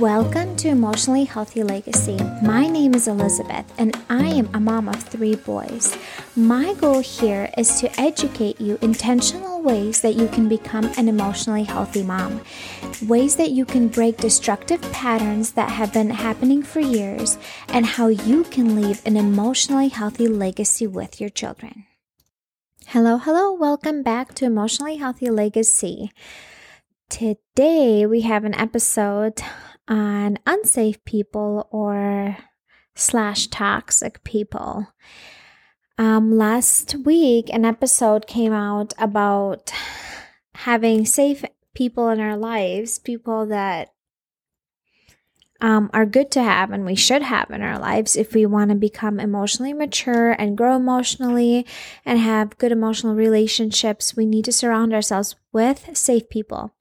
Welcome to Emotionally Healthy Legacy. My name is Elizabeth, and I am a mom of three boys. My goal here is to educate you intentional ways that you can become an emotionally healthy mom, ways that you can break destructive patterns that have been happening for years, and how you can leave an emotionally healthy legacy with your children. Hello, hello, welcome back to Emotionally Healthy Legacy. Today we have an episode on unsafe people or slash toxic people. Um, last week, an episode came out about having safe people in our lives, people that um, are good to have and we should have in our lives if we want to become emotionally mature and grow emotionally and have good emotional relationships. We need to surround ourselves with safe people.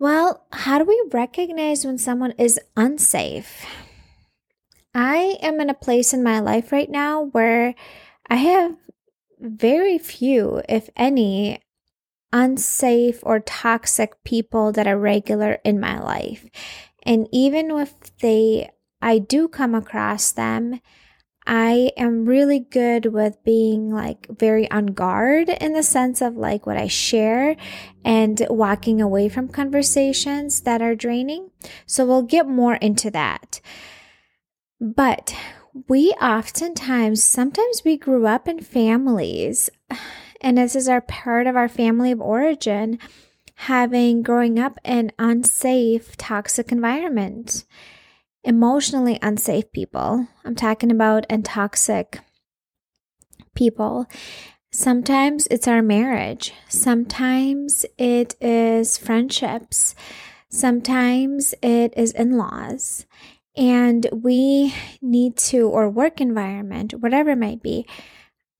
Well, how do we recognize when someone is unsafe? I am in a place in my life right now where I have very few, if any, unsafe or toxic people that are regular in my life. And even if they I do come across them, I am really good with being like very on guard in the sense of like what I share and walking away from conversations that are draining. So we'll get more into that. But we oftentimes, sometimes we grew up in families, and this is our part of our family of origin, having growing up in unsafe, toxic environment emotionally unsafe people. I'm talking about and toxic people. Sometimes it's our marriage. Sometimes it is friendships. Sometimes it is in laws. And we need to, or work environment, whatever it might be,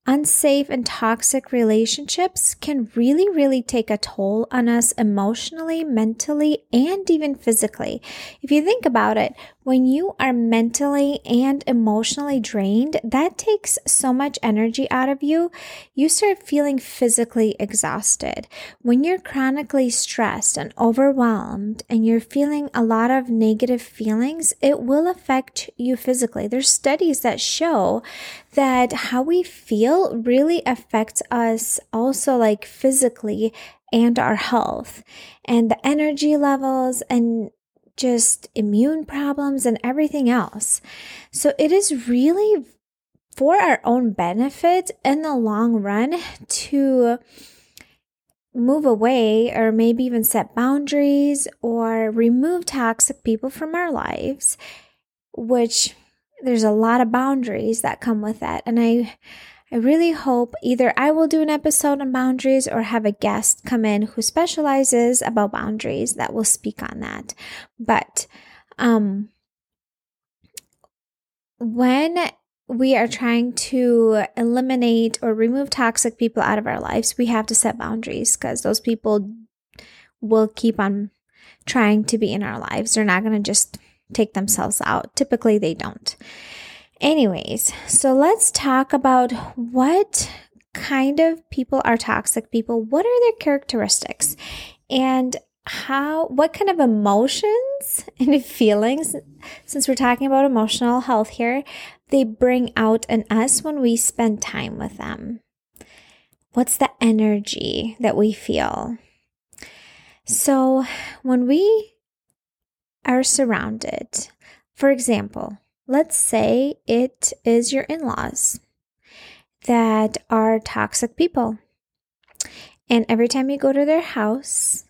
unsafe and toxic relationships can really, really take a toll on us emotionally, mentally, and even physically. If you think about it, when you are mentally and emotionally drained, that takes so much energy out of you. You start feeling physically exhausted. When you're chronically stressed and overwhelmed and you're feeling a lot of negative feelings, it will affect you physically. There's studies that show that how we feel really affects us also like physically and our health and the energy levels and just immune problems and everything else. So it is really for our own benefit in the long run to move away or maybe even set boundaries or remove toxic people from our lives, which there's a lot of boundaries that come with that. And I I really hope either I will do an episode on boundaries or have a guest come in who specializes about boundaries that will speak on that. But um when we are trying to eliminate or remove toxic people out of our lives, we have to set boundaries because those people will keep on trying to be in our lives. They're not going to just take themselves out. Typically, they don't. Anyways, so let's talk about what kind of people are toxic people. What are their characteristics? And how what kind of emotions and feelings since we're talking about emotional health here they bring out in us when we spend time with them what's the energy that we feel so when we are surrounded for example Let's say it is your in laws that are toxic people. And every time you go to their house,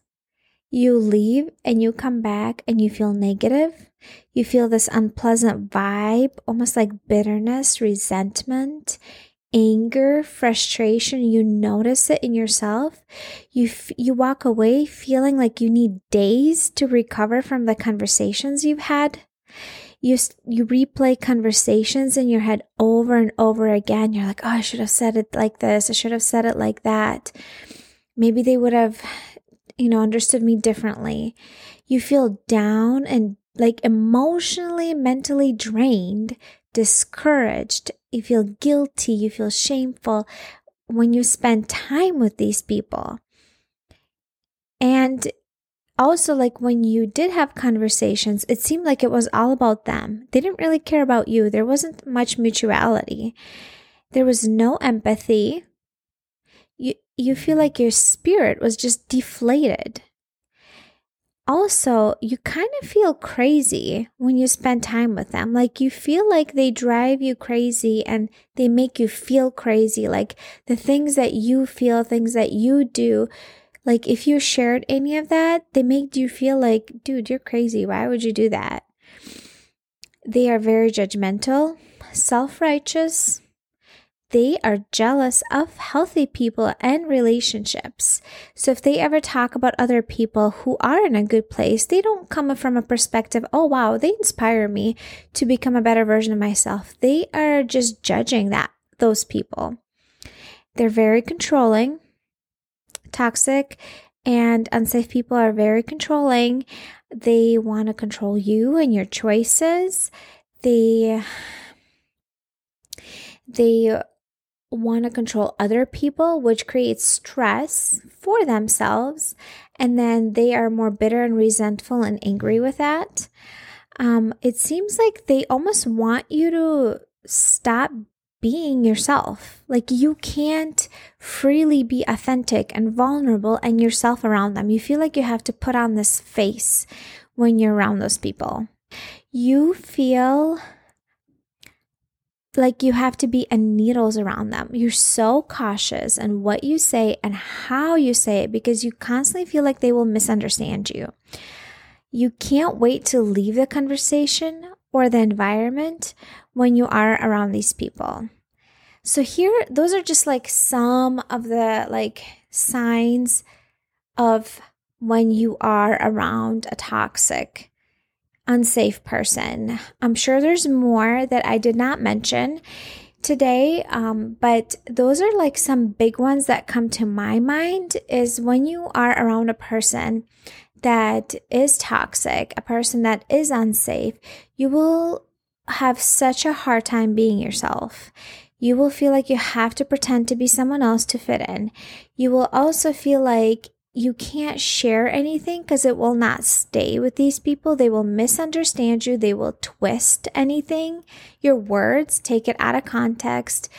you leave and you come back and you feel negative. You feel this unpleasant vibe, almost like bitterness, resentment, anger, frustration. You notice it in yourself. You f- you walk away feeling like you need days to recover from the conversations you've had you you replay conversations in your head over and over again. You're like oh i should have said it like this. I should have said it like that. Maybe they would have you know understood me differently. You feel down and like emotionally mentally drained discouraged. You feel guilty. You feel shameful when you spend time with these people. And also like when you did have conversations, it seemed like it was all about them. They didn't really care about you. There wasn't much mutuality. There was no empathy. You you feel like your spirit was just deflated. Also, you kind of feel crazy when you spend time with them. Like you feel like they drive you crazy and they make you feel crazy. Like the things that you feel, things that you do, like if you shared any of that, they made you feel like, dude, you're crazy. Why would you do that? They are very judgmental, self righteous. They are jealous of healthy people and relationships. So if they ever talk about other people who are in a good place, they don't come from a perspective, oh wow, they inspire me to become a better version of myself. They are just judging that those people. They're very controlling toxic and unsafe people are very controlling. They want to control you and your choices. They they want to control other people, which creates stress for themselves. And then they are more bitter and resentful and angry with that. Um, it seems like they almost want you to stop being yourself. Like you can't freely be authentic and vulnerable and yourself around them. You feel like you have to put on this face when you're around those people. You feel like you have to be a needles around them. You're so cautious and what you say and how you say it because you constantly feel like they will misunderstand you. You can't wait to leave the conversation or the environment when you are around these people. So here those are just like some of the like signs of when you are around a toxic unsafe person. I'm sure there's more that I did not mention today, um, but those are like some big ones that come to my mind is when you are around a person that is toxic, a person that is unsafe, you will have such a hard time being yourself. You will feel like you have to pretend to be someone else to fit in. You will also feel like you can't share anything because it will not stay with these people. They will misunderstand you. They will twist anything, your words, take it out of context,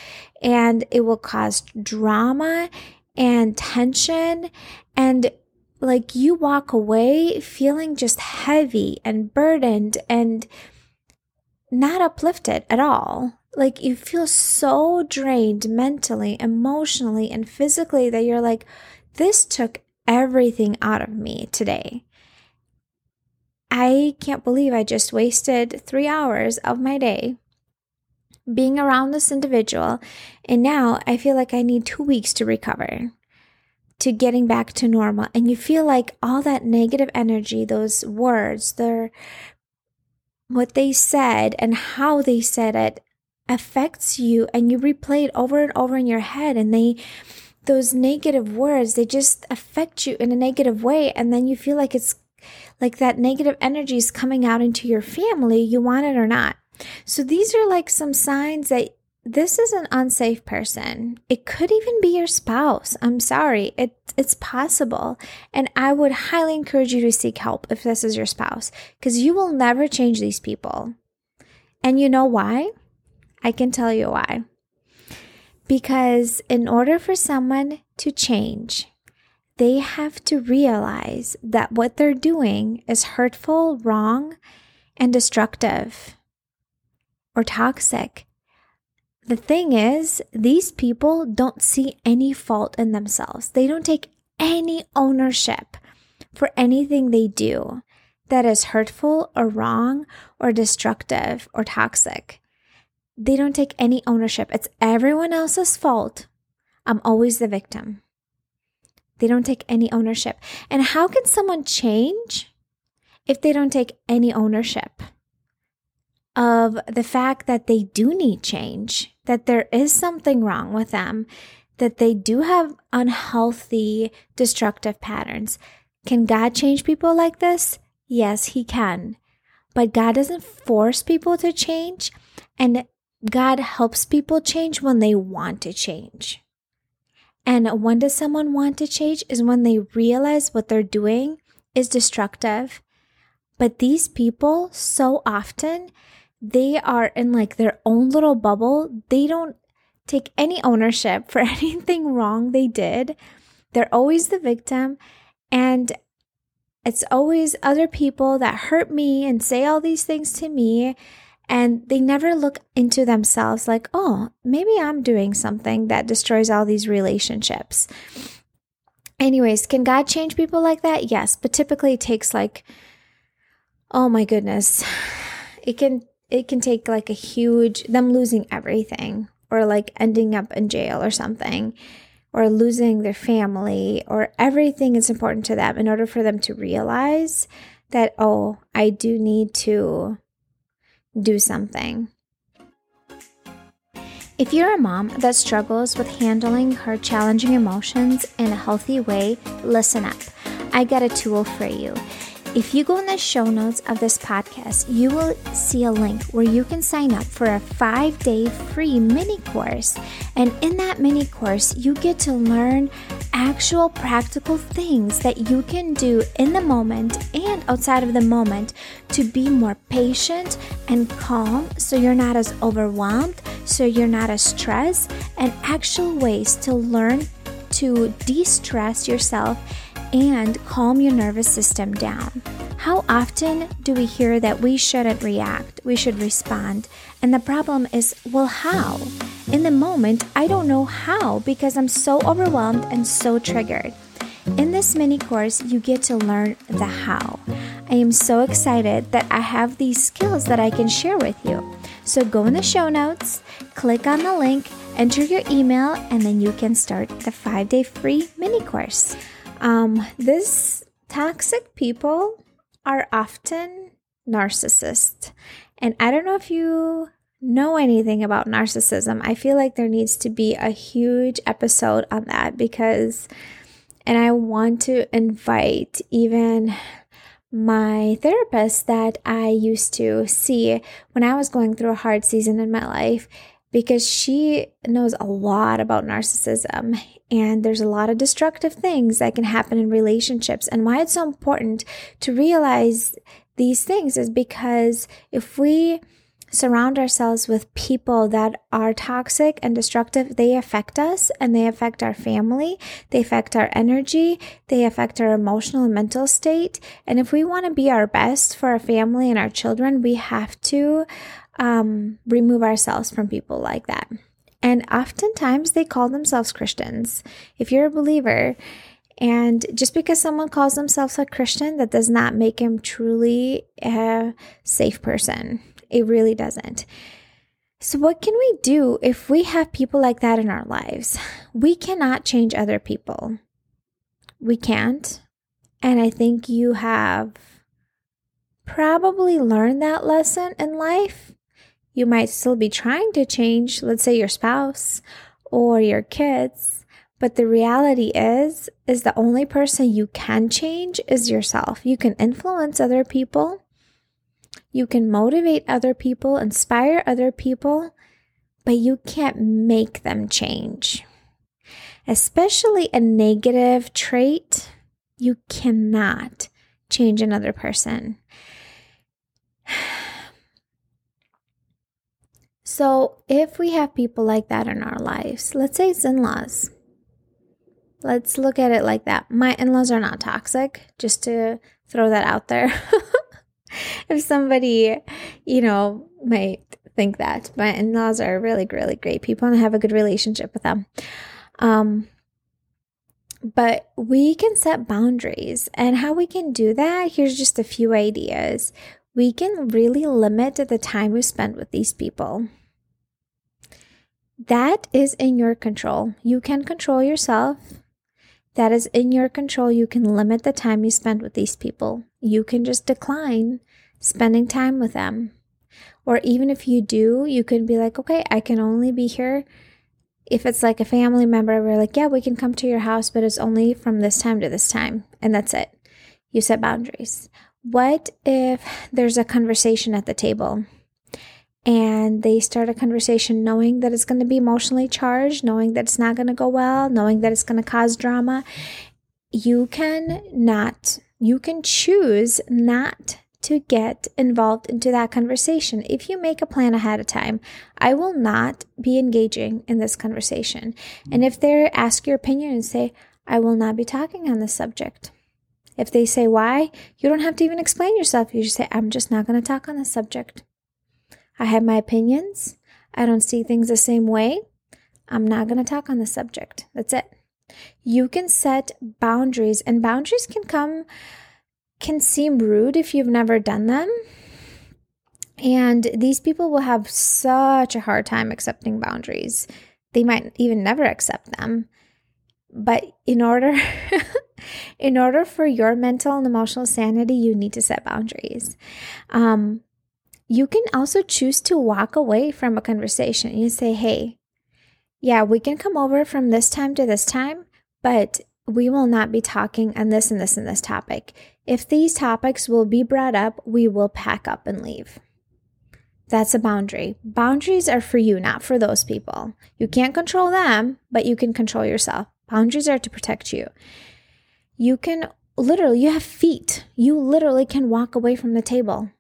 and it will cause drama and tension. And like you walk away feeling just heavy and burdened and not uplifted at all. Like you feel so drained mentally, emotionally, and physically that you're like, this took everything out of me today. I can't believe I just wasted three hours of my day being around this individual, and now I feel like I need two weeks to recover to getting back to normal. And you feel like all that negative energy those words their what they said and how they said it affects you and you replay it over and over in your head and they those negative words they just affect you in a negative way and then you feel like it's like that negative energy is coming out into your family you want it or not. So these are like some signs that this is an unsafe person. It could even be your spouse. I'm sorry. It it's possible. And I would highly encourage you to seek help if this is your spouse because you will never change these people. And you know why? I can tell you why. Because in order for someone to change, they have to realize that what they're doing is hurtful, wrong, and destructive or toxic the thing is, these people don't see any fault in themselves. They don't take any ownership for anything they do that is hurtful or wrong or destructive or toxic. They don't take any ownership. It's everyone else's fault. I'm always the victim. They don't take any ownership. And how can someone change if they don't take any ownership? of the fact that they do need change, that there is something wrong with them, that they do have unhealthy, destructive patterns. Can God change people like this? Yes, He can. But God doesn't force people to change, and God helps people change when they want to change. And when does someone want to change? Is when they realize what they're doing is destructive. But these people, so often, they are in like their own little bubble. They don't take any ownership for anything wrong they did. They're always the victim. And it's always other people that hurt me and say all these things to me. And they never look into themselves like, oh, maybe I'm doing something that destroys all these relationships. Anyways, can God change people like that? Yes, but typically it takes like, oh my goodness, it can it can take like a huge them losing everything or like ending up in jail or something or losing their family or everything is important to them in order for them to realize that, oh, I do need to do something. If you're a mom that struggles with handling her challenging emotions in a healthy way, listen up. I got a tool for you. If you go in the show notes of this podcast, you will see a link where you can sign up for a five day free mini course. And in that mini course, you get to learn actual practical things that you can do in the moment and outside of the moment to be more patient and calm so you're not as overwhelmed, so you're not as stressed, and actual ways to learn to de stress yourself and calm your nervous system down. How often do we hear that we shouldn't react, we should respond? And the problem is, well, how? In the moment, I don't know how because I'm so overwhelmed and so triggered. In this mini course, you get to learn the how. I am so excited that I have these skills that I can share with you. So go in the show notes, click on the link, enter your email, and then you can start the five day free mini course. Um, this toxic people are often narcissists. And I don't know if you know anything about narcissism. I feel like there needs to be a huge episode on that because, and I want to invite even my therapist that I used to see when I was going through a hard season in my life because she knows a lot about narcissism and there's a lot of destructive things that can happen in relationships. And why it's so important to realize these things is because if we surround ourselves with people that are toxic and destructive, they affect us and they affect our family, they affect our energy, they affect our emotional and mental state. And if we want to be our best for our family and our children, we have to um, remove ourselves from people like that. And oftentimes they call themselves Christians. If you're a believer, and just because someone calls themselves a Christian, that does not make him truly a safe person. It really doesn't. So, what can we do if we have people like that in our lives? We cannot change other people. We can't. And I think you have probably learned that lesson in life you might still be trying to change, let's say your spouse or your kids, but the reality is is the only person you can change is yourself. You can influence other people. You can motivate other people, inspire other people, but you can't make them change. Especially a negative trait, you cannot change another person. So, if we have people like that in our lives, let's say it's in laws, let's look at it like that. My in laws are not toxic, just to throw that out there. if somebody, you know, might think that my in laws are really, really great people and I have a good relationship with them. Um, but we can set boundaries, and how we can do that, here's just a few ideas. We can really limit the time we spend with these people. That is in your control. You can control yourself. That is in your control. You can limit the time you spend with these people. You can just decline spending time with them. Or even if you do, you can be like, okay, I can only be here. If it's like a family member, we're like, yeah, we can come to your house, but it's only from this time to this time. And that's it. You set boundaries. What if there's a conversation at the table? And they start a conversation knowing that it's going to be emotionally charged, knowing that it's not going to go well, knowing that it's going to cause drama, you can not you can choose not to get involved into that conversation. If you make a plan ahead of time, I will not be engaging in this conversation. And if they ask your opinion and say, I will not be talking on this subject. If they say why, you don't have to even explain yourself. You just say, I'm just not going to talk on this subject. I have my opinions. I don't see things the same way. I'm not going to talk on the subject. That's it. You can set boundaries, and boundaries can come can seem rude if you've never done them. And these people will have such a hard time accepting boundaries. They might even never accept them. But in order in order for your mental and emotional sanity, you need to set boundaries. Um, you can also choose to walk away from a conversation. You say, "Hey, yeah, we can come over from this time to this time, but we will not be talking on this and this and this topic. If these topics will be brought up, we will pack up and leave. That's a boundary. Boundaries are for you, not for those people. You can't control them, but you can control yourself. Boundaries are to protect you. You can literally, you have feet. You literally can walk away from the table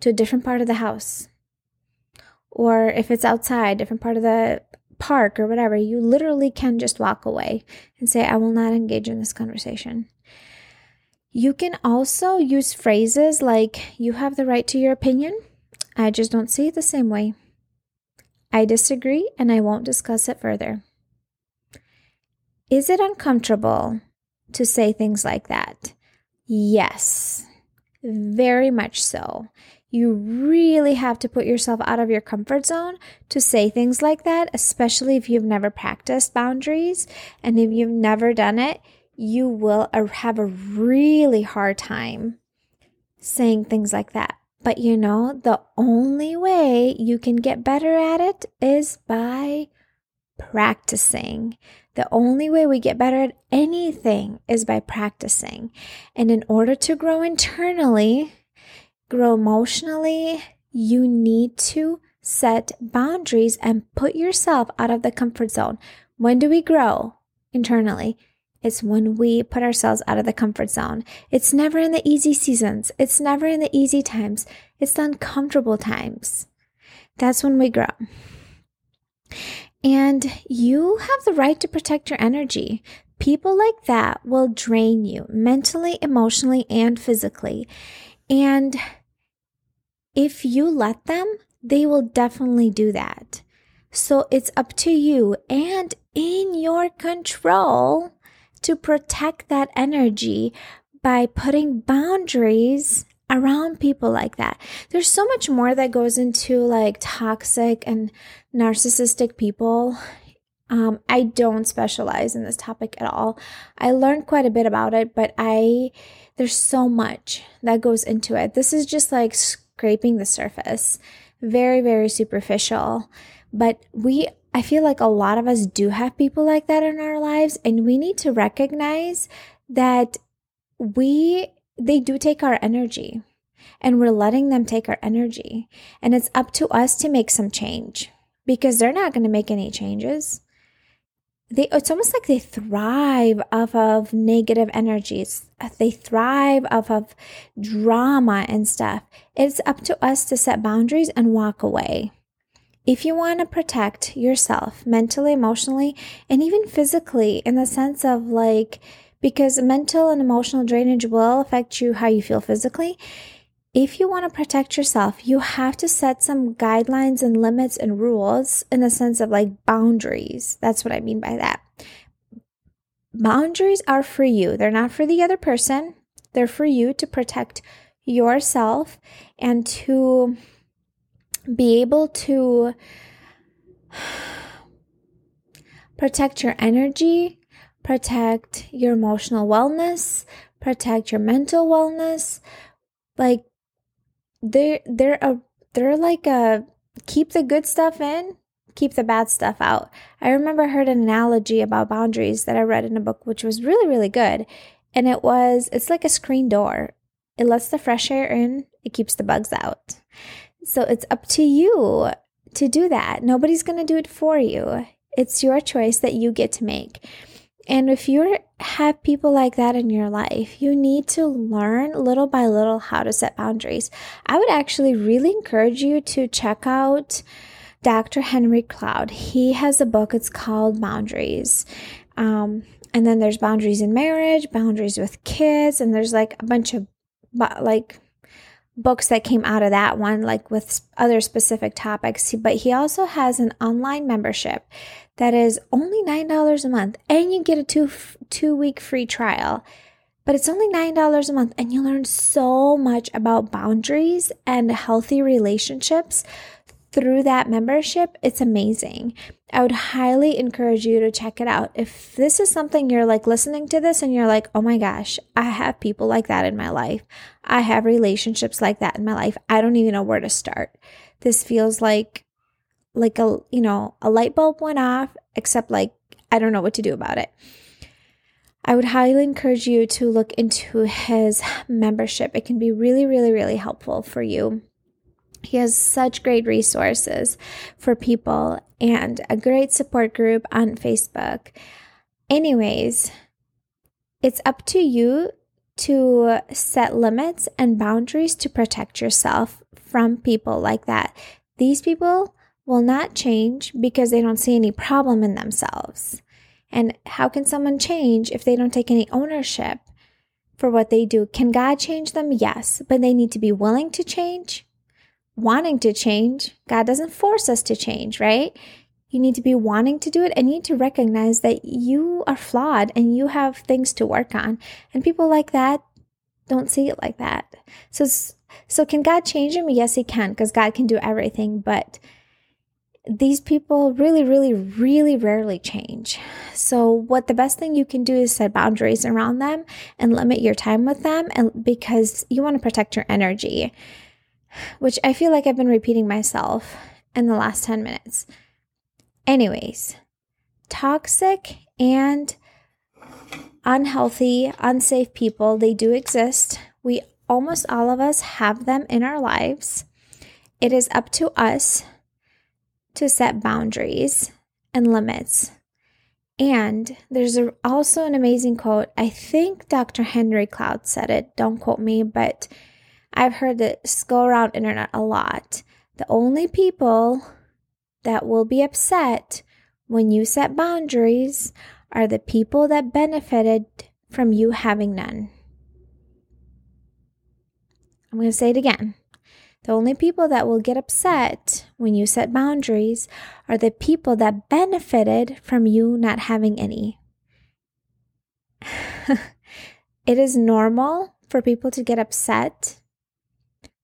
to a different part of the house. Or if it's outside, different part of the park or whatever, you literally can just walk away and say, I will not engage in this conversation. You can also use phrases like, You have the right to your opinion. I just don't see it the same way. I disagree and I won't discuss it further. Is it uncomfortable to say things like that? Yes, very much so. You really have to put yourself out of your comfort zone to say things like that, especially if you've never practiced boundaries and if you've never done it, you will have a really hard time saying things like that. But you know, the only way you can get better at it is by practicing. The only way we get better at anything is by practicing. And in order to grow internally, grow emotionally, you need to set boundaries and put yourself out of the comfort zone. When do we grow internally? It's when we put ourselves out of the comfort zone. It's never in the easy seasons. It's never in the easy times. It's the uncomfortable times. That's when we grow. And you have the right to protect your energy. People like that will drain you mentally, emotionally, and physically. And if you let them, they will definitely do that. So it's up to you and in your control to protect that energy by putting boundaries around people like that. There's so much more that goes into like toxic and narcissistic people. Um, I don't specialize in this topic at all. I learned quite a bit about it, but I there's so much that goes into it. This is just like scraping the surface, very very superficial. But we I feel like a lot of us do have people like that in our lives, and we need to recognize that we they do take our energy and we're letting them take our energy. And it's up to us to make some change because they're not going to make any changes. They, it's almost like they thrive off of negative energies. They thrive off of drama and stuff. It's up to us to set boundaries and walk away. If you want to protect yourself mentally, emotionally, and even physically, in the sense of like, because mental and emotional drainage will affect you how you feel physically. If you want to protect yourself, you have to set some guidelines and limits and rules in the sense of like boundaries. That's what I mean by that. Boundaries are for you, they're not for the other person. They're for you to protect yourself and to be able to protect your energy, protect your emotional wellness, protect your mental wellness. Like they're they're a they're like a keep the good stuff in, keep the bad stuff out. I remember I heard an analogy about boundaries that I read in a book which was really really good. And it was it's like a screen door. It lets the fresh air in, it keeps the bugs out. So it's up to you to do that. Nobody's going to do it for you. It's your choice that you get to make. And if you have people like that in your life, you need to learn little by little how to set boundaries. I would actually really encourage you to check out Dr. Henry Cloud. He has a book, it's called Boundaries. Um, and then there's boundaries in marriage, boundaries with kids, and there's like a bunch of like books that came out of that one, like with other specific topics. But he also has an online membership that is only $9 a month and you get a two, two week free trial. But it's only $9 a month and you learn so much about boundaries and healthy relationships through that membership. It's amazing. I would highly encourage you to check it out. If this is something you're like listening to this and you're like, oh my gosh, I have people like that in my life. I have relationships like that in my life. I don't even know where to start. This feels like like a you know a light bulb went off except like i don't know what to do about it i would highly encourage you to look into his membership it can be really really really helpful for you he has such great resources for people and a great support group on facebook anyways it's up to you to set limits and boundaries to protect yourself from people like that these people will not change because they don't see any problem in themselves. And how can someone change if they don't take any ownership for what they do? Can God change them? Yes, but they need to be willing to change, wanting to change. God doesn't force us to change, right? You need to be wanting to do it and you need to recognize that you are flawed and you have things to work on. And people like that don't see it like that. So so can God change them? Yes, he can because God can do everything, but these people really, really, really rarely change. So, what the best thing you can do is set boundaries around them and limit your time with them, and because you want to protect your energy, which I feel like I've been repeating myself in the last 10 minutes. Anyways, toxic and unhealthy, unsafe people, they do exist. We almost all of us have them in our lives. It is up to us to set boundaries and limits. And there's a, also an amazing quote. I think Dr. Henry Cloud said it. Don't quote me, but I've heard this go around internet a lot. The only people that will be upset when you set boundaries are the people that benefited from you having none. I'm going to say it again. The only people that will get upset when you set boundaries are the people that benefited from you not having any. it is normal for people to get upset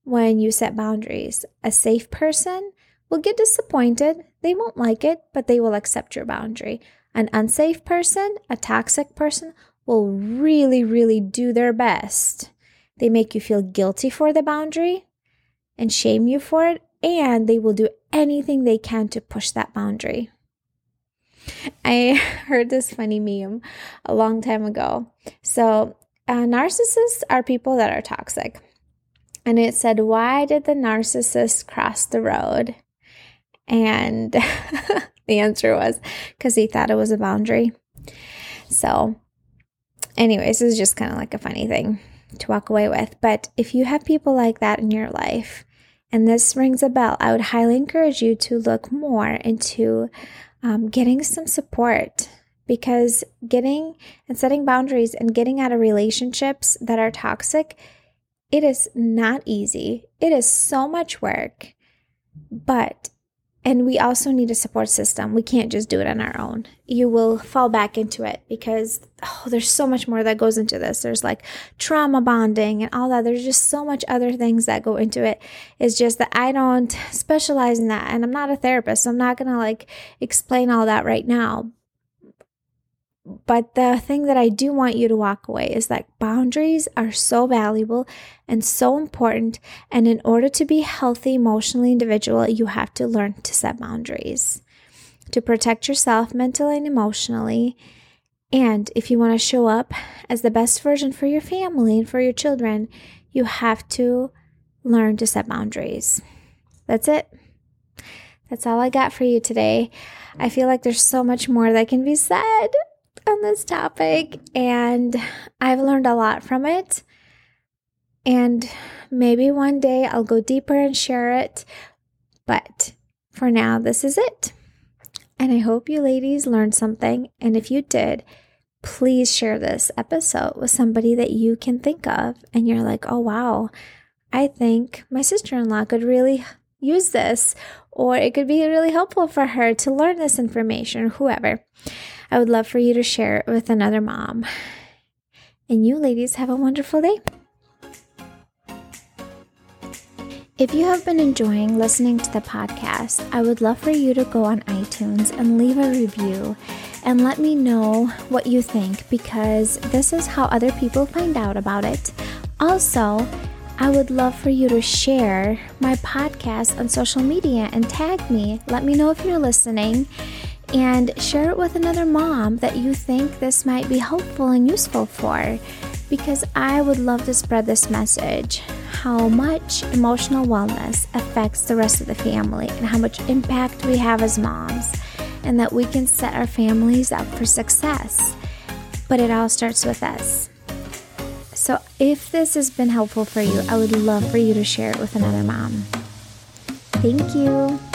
when you set boundaries. A safe person will get disappointed. They won't like it, but they will accept your boundary. An unsafe person, a toxic person, will really, really do their best. They make you feel guilty for the boundary, and shame you for it, and they will do anything they can to push that boundary. I heard this funny meme a long time ago. So, uh, narcissists are people that are toxic. And it said, Why did the narcissist cross the road? And the answer was because he thought it was a boundary. So, anyways, this is just kind of like a funny thing to walk away with. But if you have people like that in your life, and this rings a bell, I would highly encourage you to look more into um, getting some support because getting and setting boundaries and getting out of relationships that are toxic, it is not easy. It is so much work, but and we also need a support system. We can't just do it on our own. You will fall back into it because oh, there's so much more that goes into this. There's like trauma bonding and all that. There's just so much other things that go into it. It's just that I don't specialize in that and I'm not a therapist. So I'm not going to like explain all that right now. But the thing that I do want you to walk away is that boundaries are so valuable and so important. And in order to be healthy emotionally individual, you have to learn to set boundaries to protect yourself mentally and emotionally. And if you want to show up as the best version for your family and for your children, you have to learn to set boundaries. That's it. That's all I got for you today. I feel like there's so much more that can be said on this topic, and I've learned a lot from it. And maybe one day I'll go deeper and share it. But for now, this is it. And I hope you ladies learned something. And if you did, please share this episode with somebody that you can think of. And you're like, oh, wow, I think my sister in law could really use this, or it could be really helpful for her to learn this information, or whoever. I would love for you to share it with another mom. And you ladies have a wonderful day. If you have been enjoying listening to the podcast, I would love for you to go on iTunes and leave a review and let me know what you think because this is how other people find out about it. Also, I would love for you to share my podcast on social media and tag me. Let me know if you're listening and share it with another mom that you think this might be helpful and useful for because I would love to spread this message how much emotional wellness affects the rest of the family and how much impact we have as moms, and that we can set our families up for success. But it all starts with us. So, if this has been helpful for you, I would love for you to share it with another mom. Thank you.